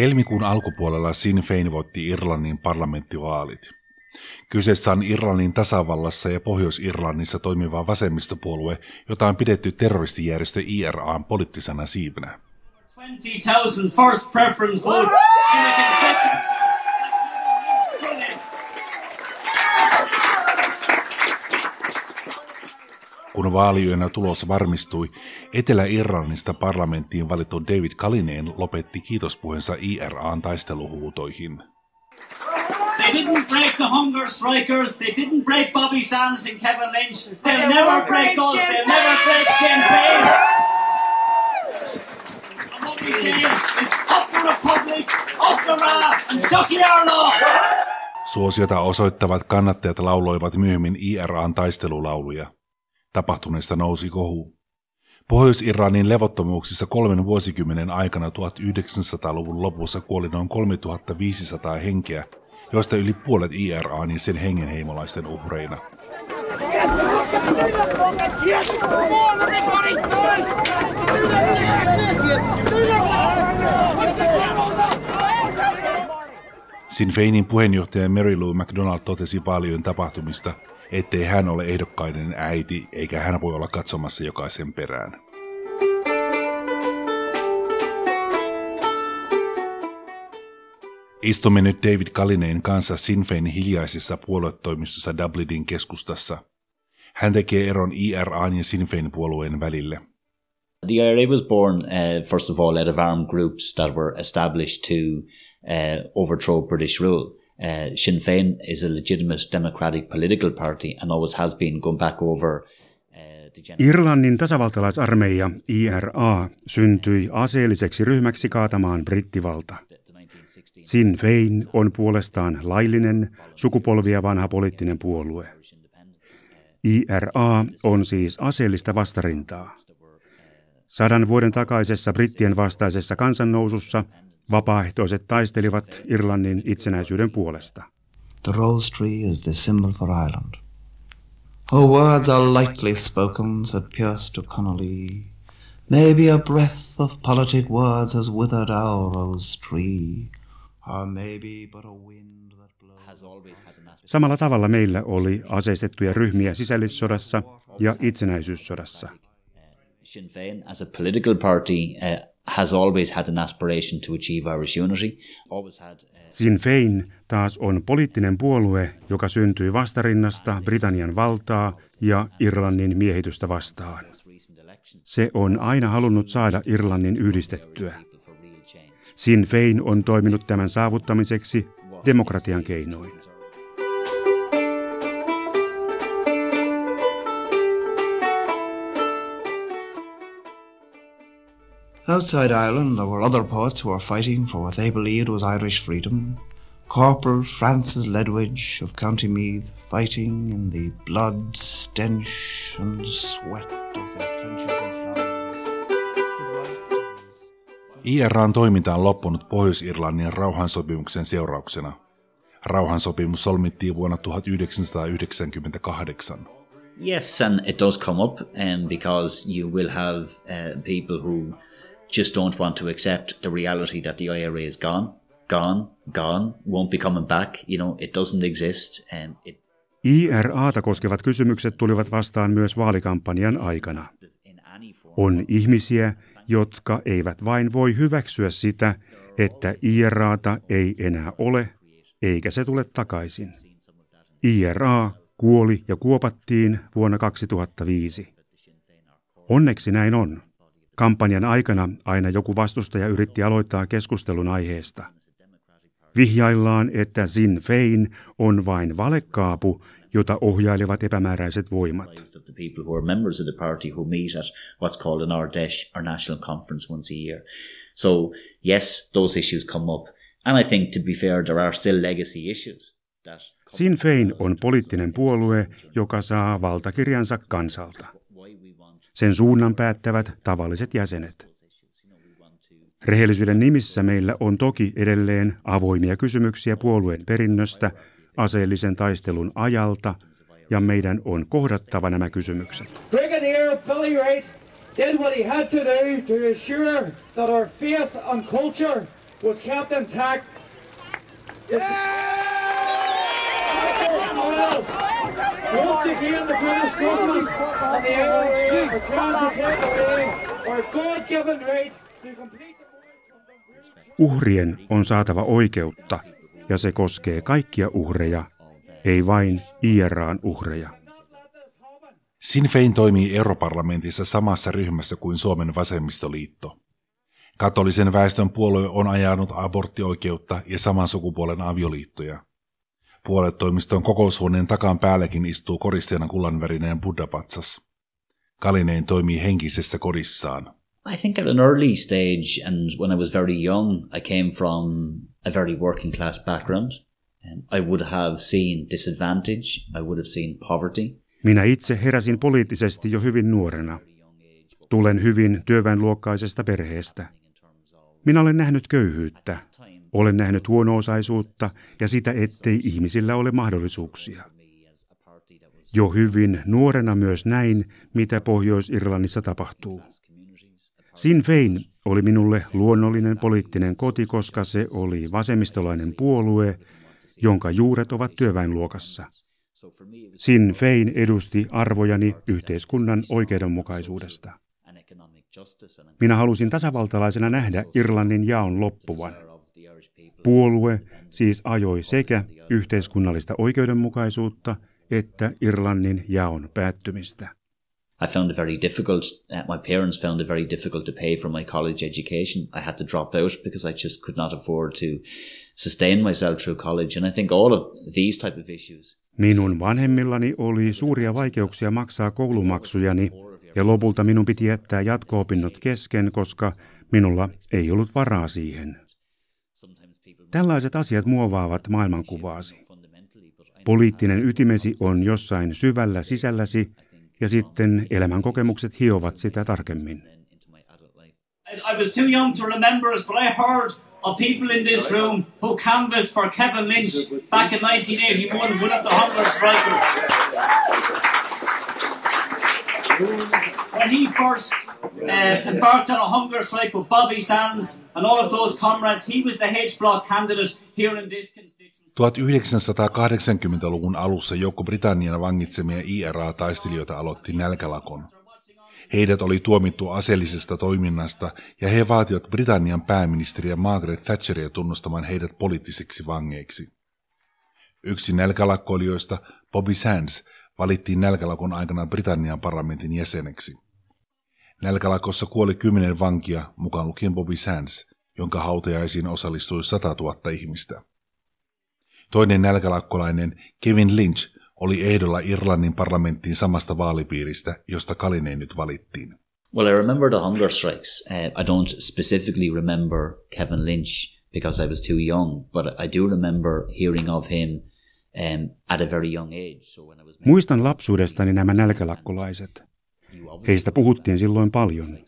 Helmikuun alkupuolella Sinn Fein voitti Irlannin parlamenttivaalit. Kyseessä on Irlannin tasavallassa ja Pohjois-Irlannissa toimiva vasemmistopuolue, jota on pidetty terroristijärjestö IRAn poliittisena siivenä. 20,000 first preference votes in a constituency. Kun vaaliyönä tulos varmistui, Etelä-Irlannista parlamenttiin valittu David Kalineen lopetti kiitospuheensa IRAn taisteluhuutoihin. They didn't break the hunger strikers, they didn't break Bobby Sands and Kevin Lynch, they'll never break us, they'll never break Sinn Féin. And what we say is up the Republic, up the Ra, and Sucky law! Suosiota osoittavat kannattajat lauloivat myöhemmin IRAn taistelulauluja. Tapahtuneesta nousi kohu. Pohjois-Iranin levottomuuksissa kolmen vuosikymmenen aikana 1900-luvun lopussa kuoli noin 3500 henkeä, joista yli puolet IRAn ja sen hengenheimolaisten uhreina. Sinn Feinin puheenjohtaja Mary Lou MacDonald totesi paljon tapahtumista, ettei hän ole ehdokkaiden äiti eikä hän voi olla katsomassa jokaisen perään. Istumme nyt David Kalineen kanssa Sinn Fein hiljaisessa puoluetoimistossa Dublinin keskustassa. Hän tekee eron IRAn ja Sinn Fein puolueen välille. The IRA was born, uh, first of all, out of armed groups that were established to uh, overthrow British rule. Uh, Sinn Féin is a legitimate democratic political party and always has been going back over uh, Irlannin tasavaltalaisarmeija IRA syntyi aseelliseksi ryhmäksi kaatamaan brittivalta. Sinn Fein on puolestaan laillinen, sukupolvia vanha poliittinen puolue. IRA on siis aseellista vastarintaa. Sadan vuoden takaisessa brittien vastaisessa kansannousussa vapaaehtoiset taistelivat Irlannin itsenäisyyden puolesta. The rose tree is the symbol for Ireland. Her words are lightly spoken, said Pierce to Connolly. Maybe a breath of politic words has withered our rose tree. Samalla tavalla meillä oli aseistettuja ryhmiä sisällissodassa ja itsenäisyyssodassa. Sinn Féin as a political party uh, has always had an aspiration to achieve Irish unity. Always had, uh... Sinn Féin taas on poliittinen puolue, joka syntyi vastarinnasta Britannian valtaa ja Irlannin miehitystä vastaan. Se on aina halunnut saada Irlannin yhdistettyä. Sinn Fein on toiminut tämän saavuttamiseksi demokratian keinoin. Outside Ireland, there were other poets who were fighting for what they believed was Irish freedom. Corporal Francis Ledwidge of County Meath, fighting in the blood, stench, and sweat of their trenches in IRAn toiminta on loppunut Pohjois-Irlannin rauhansopimuksen seurauksena. Rauhansopimus solmittiin vuonna 1998. Yes, and it does come up um, because you will have uh, people who just don't want to accept the reality that the IRA is gone, gone, gone, won't be coming back. You know, it doesn't exist. Um, it... IRAta koskevat kysymykset tulivat vastaan myös vaalikampanjan aikana. On ihmisiä, jotka eivät vain voi hyväksyä sitä, että IRAta ei enää ole, eikä se tule takaisin. IRA kuoli ja kuopattiin vuonna 2005. Onneksi näin on. Kampanjan aikana aina joku vastustaja yritti aloittaa keskustelun aiheesta. Vihjaillaan, että Sinn Fein on vain valekaapu, jota ohjailevat epämääräiset voimat. So yes, those issues come up. And I think to be fair, there are still legacy issues. Sinn Fein on poliittinen puolue, joka saa valtakirjansa kansalta. Sen suunnan päättävät tavalliset jäsenet. Rehellisyyden nimissä meillä on toki edelleen avoimia kysymyksiä puolueen perinnöstä aseellisen taistelun ajalta ja meidän on kohdattava nämä kysymykset. Brigadier Billy Wright did what he had to do to ensure that our faith and culture was kept intact. Once again, the British government and the IRA are trying to take away our God-given right to complete the Uhrien on saatava oikeutta, ja se koskee kaikkia uhreja, ei vain IRAn uhreja. Sinn Fein toimii europarlamentissa samassa ryhmässä kuin Suomen vasemmistoliitto. Katolisen väestön puolue on ajanut aborttioikeutta ja saman sukupuolen avioliittoja. Puoletoimiston kokoushuoneen takan päälläkin istuu koristeena kullanvärinen buddhapatsas. Kalinein toimii henkisessä kodissaan. I think at an early stage, and when I was very young, I came from a very working class background. I would have seen disadvantage, I would have seen poverty. Minä itse heräsin poliittisesti jo hyvin nuorena. Tulen hyvin työväenluokkaisesta perheestä. Minä olen nähnyt köyhyyttä, olen nähnyt huono-osaisuutta ja sitä, ettei ihmisillä ole mahdollisuuksia. Jo hyvin nuorena myös näin, mitä Pohjois-Irlannissa tapahtuu. Sinn Fein oli minulle luonnollinen poliittinen koti, koska se oli vasemmistolainen puolue, jonka juuret ovat työväenluokassa. Sinn Fein edusti arvojani yhteiskunnan oikeudenmukaisuudesta. Minä halusin tasavaltalaisena nähdä Irlannin jaon loppuvan. Puolue siis ajoi sekä yhteiskunnallista oikeudenmukaisuutta että Irlannin jaon päättymistä. I found it very difficult. Uh, my parents found it very difficult to pay for my college education. I had to drop out because I just could not afford to sustain myself through college. And I think all of these type of issues. Minun vanhemmillani oli suuria vaikeuksia maksaa koulumaksujani ja lopulta minun piti jättää jatko-opinnot kesken, koska minulla ei ollut varaa siihen. Tällaiset asiat muovaavat maailmankuvaasi. Poliittinen ytimesi on jossain syvällä sisälläsi ja sitten elämän kokemukset hiovat sitä tarkemmin. I was too young to remember it, but I heard of people in this room who canvassed for Kevin Lynch back in 1981 without the hunger strikers. When he first uh, embarked on a hunger strike with Bobby Sands and all of those comrades, he was the H block candidate here in this constituency. 1980-luvun alussa joukko Britannian vangitsemia IRA-taistelijoita aloitti nälkälakon. Heidät oli tuomittu aseellisesta toiminnasta ja he vaativat Britannian pääministeriä Margaret Thatcheria tunnustamaan heidät poliittisiksi vangeiksi. Yksi nälkälakkoilijoista, Bobby Sands, valittiin nälkälakon aikana Britannian parlamentin jäseneksi. Nälkälakossa kuoli kymmenen vankia, mukaan lukien Bobby Sands, jonka hautajaisiin osallistui 100 000 ihmistä. Toinen nälkälakkolainen, Kevin Lynch, oli ehdolla Irlannin parlamenttiin samasta vaalipiiristä, josta Kalineen nyt valittiin. Well, I remember the hunger strikes. Uh, I don't specifically remember Kevin Lynch because I was too young, but I do remember hearing of him um, Muistan lapsuudestani nämä nälkälakkolaiset. Heistä puhuttiin silloin paljon.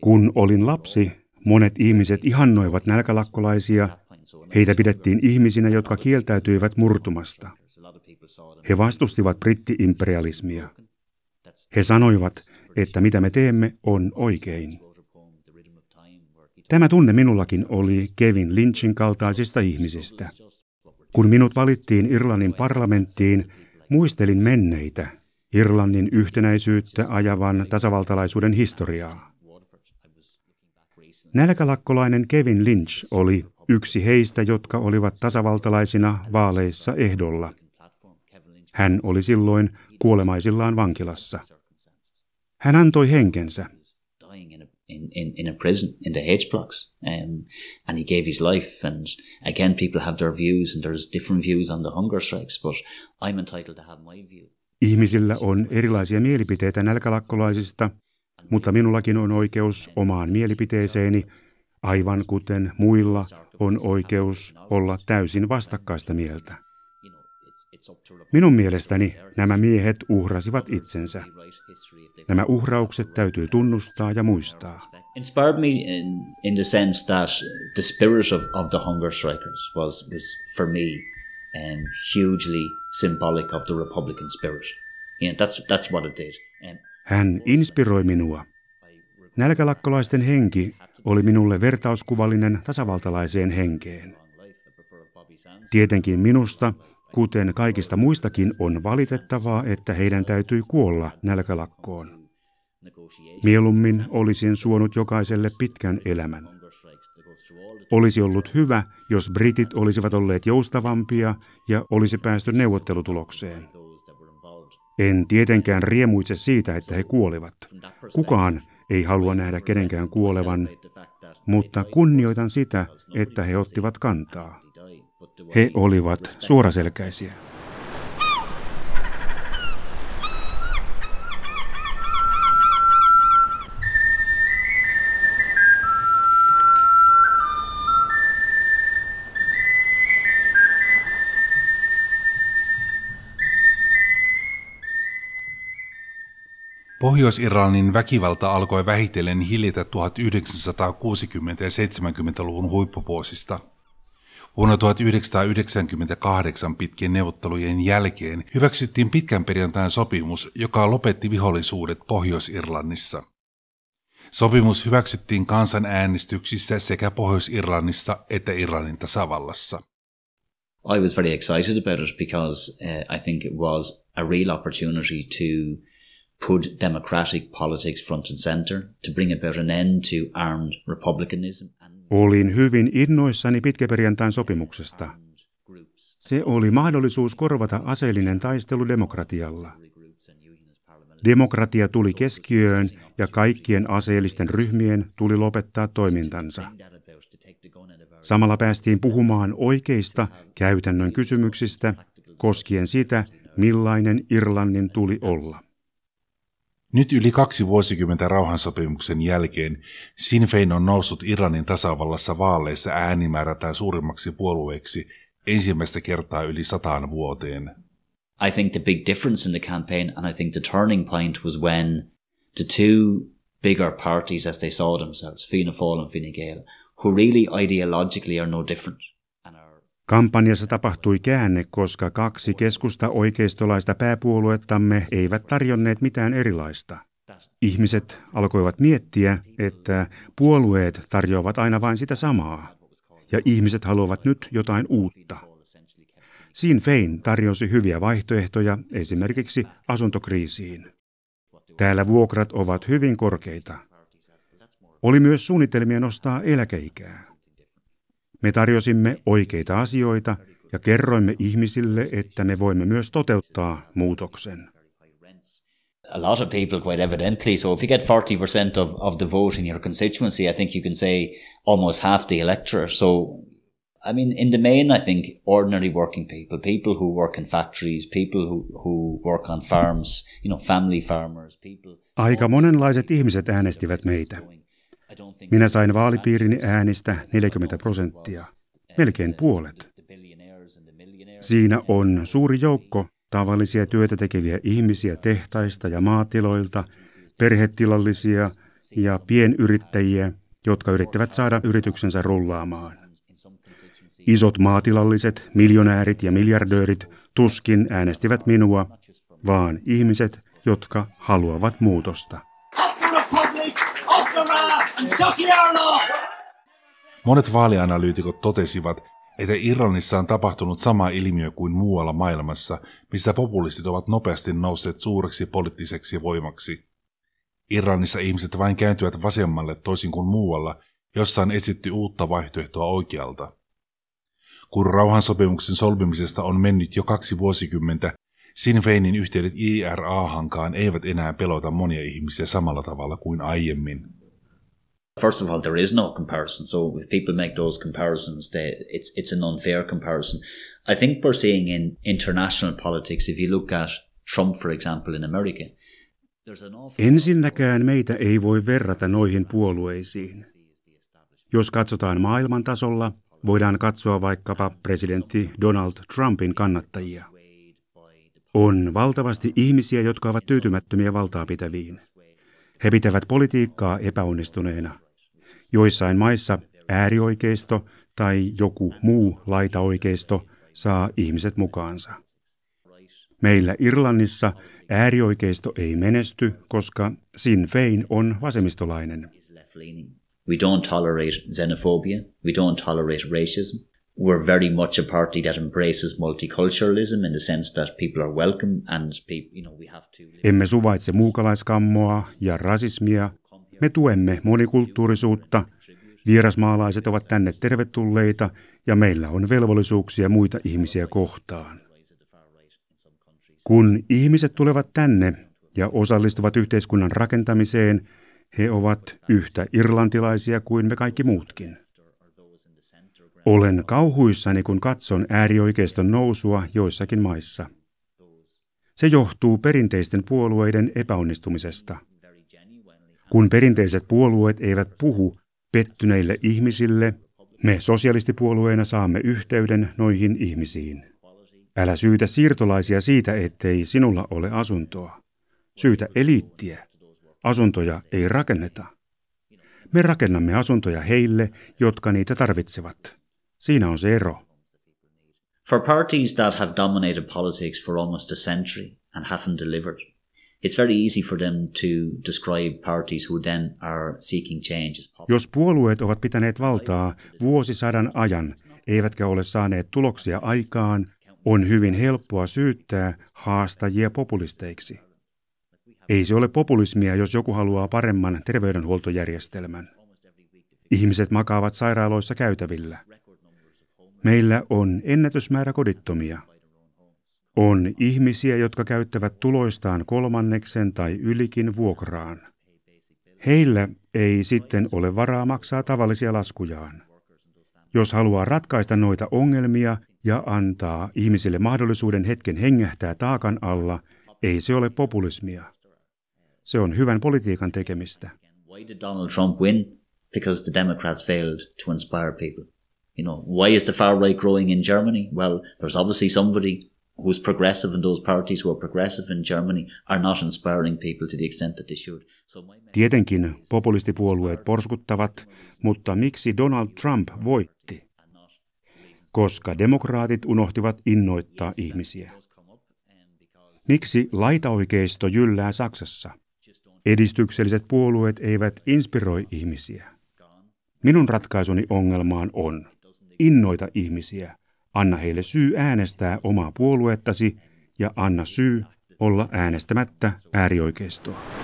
Kun olin lapsi, monet ihmiset ihannoivat nälkälakkolaisia. Heitä pidettiin ihmisinä, jotka kieltäytyivät murtumasta. He vastustivat britti-imperialismia. He sanoivat, että mitä me teemme on oikein. Tämä tunne minullakin oli Kevin Lynchin kaltaisista ihmisistä. Kun minut valittiin Irlannin parlamenttiin, muistelin menneitä, Irlannin yhtenäisyyttä ajavan tasavaltalaisuuden historiaa. Nälkälakkolainen Kevin Lynch oli yksi heistä, jotka olivat tasavaltalaisina vaaleissa ehdolla. Hän oli silloin kuolemaisillaan vankilassa. Hän antoi henkensä. In, in, in a prison in the H blocks. Um, and he gave his life. And again people have their views and there's different views on the hunger strikes but I'm entitled to have my view. Ihmisillä on erilaisia mielipiteitä nälkälakkolaisista, mutta minullakin on oikeus omaan mielipiteeseeni, aivan kuten muilla on oikeus olla täysin vastakkaista mieltä. you know it's, it's up to Minun mielestäni nämä miehet uhrasivat itsensä. Nämä uhraukset täytyy tunnustaa ja muistaa. inspired me in, in the sense that the spirit of, of the hunger strikers was, was for me um, hugely symbolic of the Republican spirit. Yeah, that's, that's what it did. Hän inspiroi minua. Nälkälakkolaisten henki oli minulle vertauskuvallinen tasavaltalaiseen henkeen. Tietenkin minusta, kuten kaikista muistakin, on valitettavaa, että heidän täytyi kuolla nälkälakkoon. Mieluummin olisin suonut jokaiselle pitkän elämän. Olisi ollut hyvä, jos britit olisivat olleet joustavampia ja olisi päästy neuvottelutulokseen. En tietenkään riemuitse siitä, että he kuolivat. Kukaan ei halua nähdä kenenkään kuolevan, mutta kunnioitan sitä, että he ottivat kantaa. He olivat suoraselkäisiä. Pohjois-Irlannin väkivalta alkoi vähitellen hiljitä 1960- ja 70-luvun huippuvuosista. Vuonna 1998 pitkien neuvottelujen jälkeen hyväksyttiin pitkän perjantain sopimus, joka lopetti vihollisuudet Pohjois-Irlannissa. Sopimus hyväksyttiin kansanäänestyksissä sekä Pohjois-Irlannissa että Irlannin tasavallassa. I was very excited about it because uh, I think it was a real opportunity to put democratic politics front and center to bring about an end to armed republicanism. Olin hyvin innoissani pitkäperjantain sopimuksesta. Se oli mahdollisuus korvata aseellinen taistelu demokratialla. Demokratia tuli keskiöön ja kaikkien aseellisten ryhmien tuli lopettaa toimintansa. Samalla päästiin puhumaan oikeista käytännön kysymyksistä koskien sitä, millainen Irlannin tuli olla. Nyt yli kaksi vuosikymmentä rauhansopimuksen jälkeen Sinn Fein on noussut Irlannin tasavallassa vaaleissa äänimäärältään suurimmaksi puolueeksi ensimmäistä kertaa yli sataan vuoteen. I think the big difference in the campaign and I think the turning point was when the two bigger parties as they saw themselves, Fianna Fáil and Fine Gael, who really ideologically are no different. Kampanjassa tapahtui käänne, koska kaksi keskusta oikeistolaista pääpuoluettamme eivät tarjonneet mitään erilaista. Ihmiset alkoivat miettiä, että puolueet tarjoavat aina vain sitä samaa, ja ihmiset haluavat nyt jotain uutta. Sinn Fein tarjosi hyviä vaihtoehtoja esimerkiksi asuntokriisiin. Täällä vuokrat ovat hyvin korkeita. Oli myös suunnitelmia nostaa eläkeikää. Me tarjosimme oikeita asioita ja kerroimme ihmisille, että me voimme myös toteuttaa muutoksen. A lot of people, quite evidently. So, if you get 40% of, of the vote in your constituency, I think you can say almost half the electorate. So, I mean, in the main, I think ordinary working people, people who work in factories, people who, who work on farms, you know, family farmers, people. Aika monenlaiset ihmiset äänestivät meitä. Minä sain vaalipiirini äänistä 40 prosenttia, melkein puolet. Siinä on suuri joukko tavallisia työtä tekeviä ihmisiä tehtaista ja maatiloilta, perhetilallisia ja pienyrittäjiä, jotka yrittävät saada yrityksensä rullaamaan. Isot maatilalliset, miljonäärit ja miljardöörit tuskin äänestivät minua, vaan ihmiset, jotka haluavat muutosta. Monet vaalianalyytikot totesivat, että Irlannissa on tapahtunut sama ilmiö kuin muualla maailmassa, missä populistit ovat nopeasti nousseet suureksi poliittiseksi voimaksi. Irlannissa ihmiset vain kääntyvät vasemmalle toisin kuin muualla, jossa on etsitty uutta vaihtoehtoa oikealta. Kun rauhansopimuksen solmimisesta on mennyt jo kaksi vuosikymmentä, Sinn Feinin yhteydet IRA-hankaan eivät enää pelota monia ihmisiä samalla tavalla kuin aiemmin. First of all, there is no comparison. So if people make those comparisons, they, it's it's an unfair comparison. I think we're seeing in international politics, if you look at Trump, for example, in America, Ensinnäkään meitä ei voi verrata noihin puolueisiin. Jos katsotaan maailman tasolla, voidaan katsoa vaikkapa presidentti Donald Trumpin kannattajia. On valtavasti ihmisiä, jotka ovat tyytymättömiä valtaa pitäviin. He pitävät politiikkaa epäonnistuneena. Joissain maissa äärioikeisto tai joku muu laitaoikeisto saa ihmiset mukaansa. Meillä Irlannissa äärioikeisto ei menesty, koska Sinn Fein on vasemmistolainen. We don't tolerate xenophobia. We don't tolerate racism. We're very much a party that embraces multiculturalism in the sense that people are welcome and people, you know, we have to... Emme suvaitse muukalaiskammoa ja rasismia. Me tuemme monikulttuurisuutta. Vierasmaalaiset ovat tänne tervetulleita ja meillä on velvollisuuksia muita ihmisiä kohtaan. Kun ihmiset tulevat tänne ja osallistuvat yhteiskunnan rakentamiseen, he ovat yhtä irlantilaisia kuin me kaikki muutkin. Olen kauhuissani, kun katson äärioikeiston nousua joissakin maissa. Se johtuu perinteisten puolueiden epäonnistumisesta. Kun perinteiset puolueet eivät puhu pettyneille ihmisille, me sosialistipuolueena saamme yhteyden noihin ihmisiin. Älä syytä siirtolaisia siitä, ettei sinulla ole asuntoa. Syytä eliittiä. Asuntoja ei rakenneta. Me rakennamme asuntoja heille, jotka niitä tarvitsevat. Siinä on se ero. For parties that have dominated politics for almost a century and haven't delivered, it's very easy for them to describe parties who then are seeking Jos puolueet ovat pitäneet valtaa vuosisadan ajan, eivätkä ole saaneet tuloksia aikaan, on hyvin helppoa syyttää haastajia populisteiksi. Ei se ole populismia, jos joku haluaa paremman terveydenhuoltojärjestelmän. Ihmiset makaavat sairaaloissa käytävillä. Meillä on ennätysmäärä kodittomia. On ihmisiä, jotka käyttävät tuloistaan kolmanneksen tai ylikin vuokraan. Heillä ei sitten ole varaa maksaa tavallisia laskujaan. Jos haluaa ratkaista noita ongelmia ja antaa ihmisille mahdollisuuden hetken hengähtää taakan alla, ei se ole populismia. Se on hyvän politiikan tekemistä. Why did Donald Trump win? Because the Democrats failed to inspire people. You know, why is the far right growing in Germany? Well, there's obviously somebody who's progressive and those parties who are progressive in Germany are not inspiring people to the extent that they should. So my Tietenkin populistipuolueet porskuttavat, mutta miksi Donald Trump voitti? Koska demokraatit unohtivat innoittaa ihmisiä. Miksi laitaoikeisto jyllää Saksassa? Edistykselliset puolueet eivät inspiroi ihmisiä. Minun ratkaisuni ongelmaan on, innoita ihmisiä, anna heille syy äänestää omaa puoluettasi ja anna syy olla äänestämättä äärioikeistoa.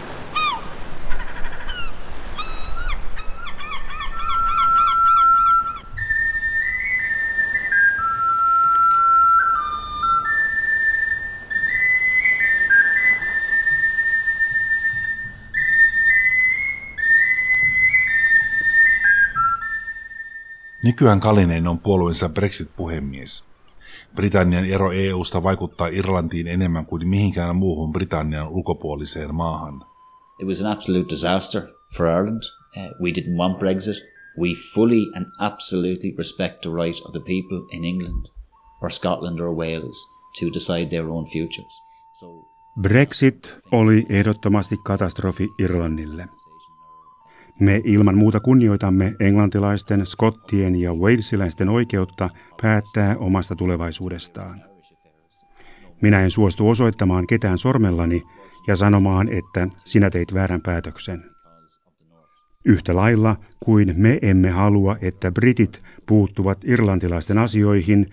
Nykyään Kalinen on puolueensa Brexit-puhemies. Britannian ero EUsta vaikuttaa Irlantiin enemmän kuin mihinkään muuhun Britannian ulkopuoliseen maahan. It was an absolute disaster for Ireland. Uh, we didn't want Brexit. We fully and absolutely respect the right of the people in England or Scotland or Wales to decide their own futures. So Brexit oli ehdottomasti katastrofi Irlannille. Me ilman muuta kunnioitamme englantilaisten, skottien ja walesilaisten oikeutta päättää omasta tulevaisuudestaan. Minä en suostu osoittamaan ketään sormellani ja sanomaan, että sinä teit väärän päätöksen. Yhtä lailla kuin me emme halua, että britit puuttuvat irlantilaisten asioihin,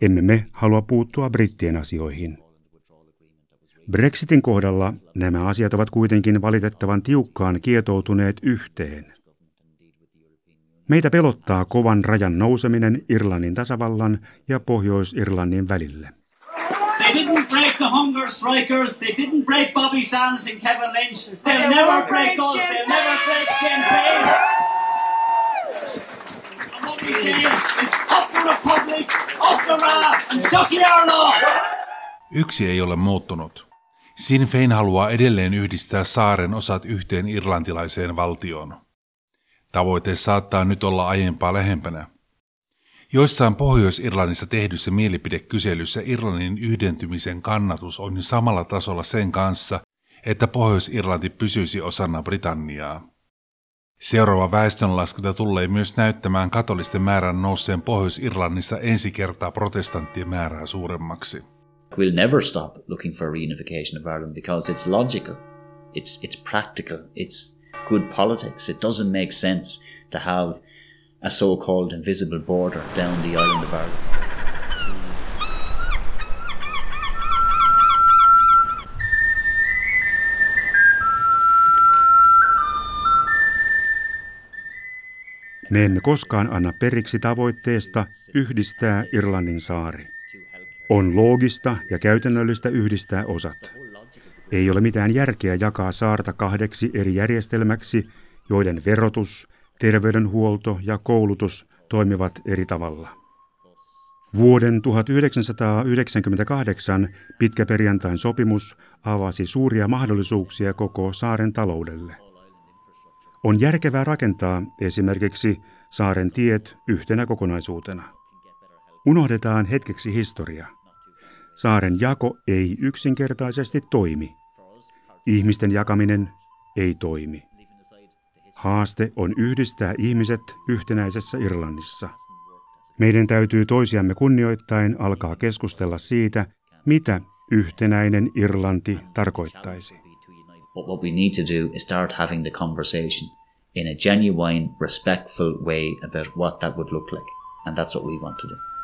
emme me halua puuttua brittien asioihin. Brexitin kohdalla nämä asiat ovat kuitenkin valitettavan tiukkaan kietoutuneet yhteen. Meitä pelottaa kovan rajan nouseminen Irlannin tasavallan ja Pohjois-Irlannin välille. They didn't break the hunger strikers. They didn't break Bobby Sands and Kevin Lynch. They'll never break us. They'll never break Sinn Féin. And what we say is up the Republic, up the Ra, and Sucky Arlo. Yksi ei ole muuttunut. Sinn Fein haluaa edelleen yhdistää saaren osat yhteen irlantilaiseen valtioon. Tavoite saattaa nyt olla aiempaa lähempänä. Joissain Pohjois-Irlannissa tehdyssä mielipidekyselyssä Irlannin yhdentymisen kannatus on samalla tasolla sen kanssa, että Pohjois-Irlanti pysyisi osana Britanniaa. Seuraava väestönlaskenta tulee myös näyttämään katolisten määrän nousseen Pohjois-Irlannissa ensi kertaa protestanttien määrää suuremmaksi. We'll never stop looking for reunification of Ireland because it's logical, it's it's practical, it's good politics. It doesn't make sense to have a so-called invisible border down the island of Ireland. Me emme koskaan anna periksi tavoitteesta yhdistää Irlannin saari. On loogista ja käytännöllistä yhdistää osat. Ei ole mitään järkeä jakaa saarta kahdeksi eri järjestelmäksi, joiden verotus, terveydenhuolto ja koulutus toimivat eri tavalla. Vuoden 1998 pitkäperjantain sopimus avasi suuria mahdollisuuksia koko saaren taloudelle. On järkevää rakentaa esimerkiksi saaren tiet yhtenä kokonaisuutena. Unohdetaan hetkeksi historia. Saaren jako ei yksinkertaisesti toimi. Ihmisten jakaminen ei toimi. Haaste on yhdistää ihmiset yhtenäisessä Irlannissa. Meidän täytyy toisiamme kunnioittain alkaa keskustella siitä, mitä yhtenäinen Irlanti tarkoittaisi. What we need to do is start having the conversation in a genuine, respectful way about what that would look like. And that's what we want to do.